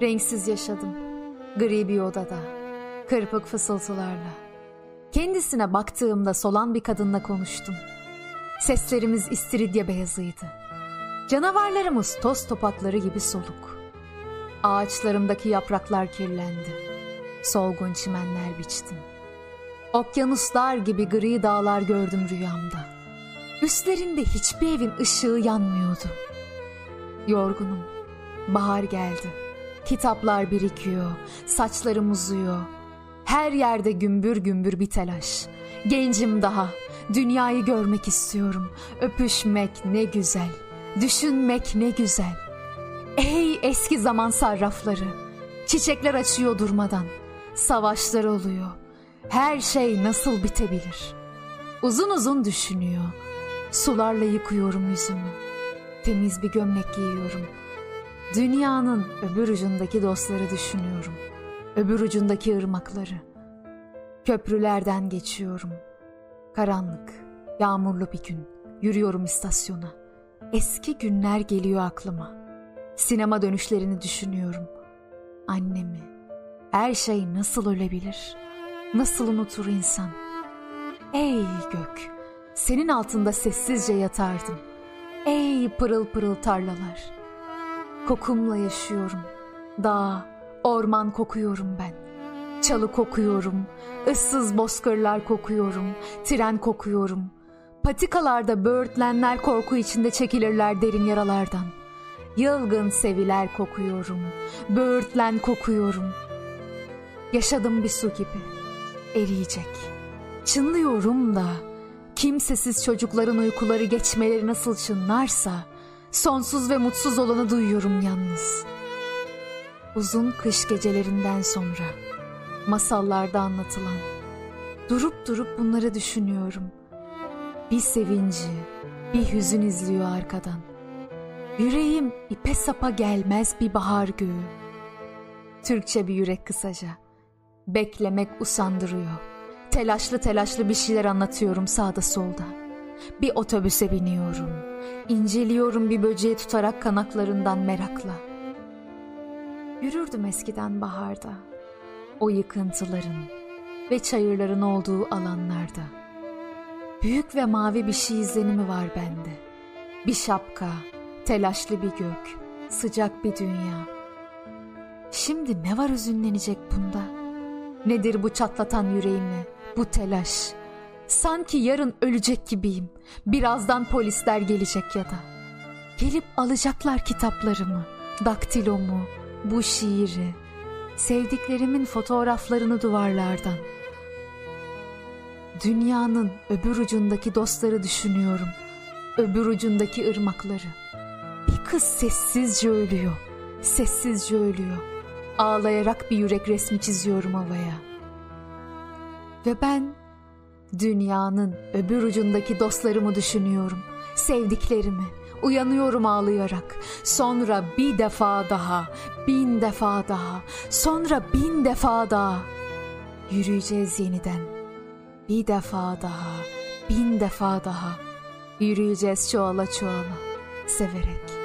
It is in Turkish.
Renksiz yaşadım. Gri bir odada. Kırpık fısıltılarla. Kendisine baktığımda solan bir kadınla konuştum. Seslerimiz istiridye beyazıydı. Canavarlarımız toz topakları gibi soluk. Ağaçlarımdaki yapraklar kirlendi. Solgun çimenler biçtim. Okyanuslar gibi gri dağlar gördüm rüyamda. Üstlerinde hiçbir evin ışığı yanmıyordu. Yorgunum. Bahar geldi. Kitaplar birikiyor. Saçlarım uzuyor. Her yerde gümbür gümbür bir telaş. Gencim daha. Dünyayı görmek istiyorum. Öpüşmek ne güzel. Düşünmek ne güzel. Ey eski zaman sarrafları. Çiçekler açıyor durmadan. Savaşlar oluyor. Her şey nasıl bitebilir? Uzun uzun düşünüyor. Sularla yıkıyorum yüzümü. Temiz bir gömlek giyiyorum. Dünyanın öbür ucundaki dostları düşünüyorum. Öbür ucundaki ırmakları. Köprülerden geçiyorum. Karanlık, yağmurlu bir gün. Yürüyorum istasyona. Eski günler geliyor aklıma. Sinema dönüşlerini düşünüyorum. Annemi. Her şey nasıl ölebilir? Nasıl unutur insan? Ey gök, senin altında sessizce yatardım. Ey pırıl pırıl tarlalar. Kokumla yaşıyorum. Dağ, orman kokuyorum ben. Çalı kokuyorum, ıssız bozkırlar kokuyorum, tren kokuyorum. Patikalarda böğürtlenler korku içinde çekilirler derin yaralardan. Yılgın seviler kokuyorum, böğürtlen kokuyorum. Yaşadım bir su gibi, eriyecek. Çınlıyorum da, kimsesiz çocukların uykuları geçmeleri nasıl çınlarsa, sonsuz ve mutsuz olanı duyuyorum yalnız. Uzun kış gecelerinden sonra, masallarda anlatılan, durup durup bunları düşünüyorum. Bir sevinci, bir hüzün izliyor arkadan. Yüreğim ipe sapa gelmez bir bahar göğü. Türkçe bir yürek kısaca. Beklemek usandırıyor. Telaşlı telaşlı bir şeyler anlatıyorum sağda solda. Bir otobüse biniyorum. İnceliyorum bir böceği tutarak kanaklarından merakla. Yürürdüm eskiden baharda. O yıkıntıların ve çayırların olduğu alanlarda. Büyük ve mavi bir şey izlenimi var bende. Bir şapka, telaşlı bir gök, sıcak bir dünya. Şimdi ne var üzünlenecek bunda? Nedir bu çatlatan yüreğimi, bu telaş? Sanki yarın ölecek gibiyim. Birazdan polisler gelecek ya da. Gelip alacaklar kitaplarımı, daktilomu, bu şiiri, sevdiklerimin fotoğraflarını duvarlardan. Dünyanın öbür ucundaki dostları düşünüyorum. Öbür ucundaki ırmakları. Bir kız sessizce ölüyor. Sessizce ölüyor. Ağlayarak bir yürek resmi çiziyorum havaya. Ve ben dünyanın öbür ucundaki dostlarımı düşünüyorum. Sevdiklerimi. Uyanıyorum ağlayarak. Sonra bir defa daha, bin defa daha, sonra bin defa daha. Yürüyeceğiz yeniden. Bir defa daha, bin defa daha. Yürüyeceğiz çoğala çoğala, severek.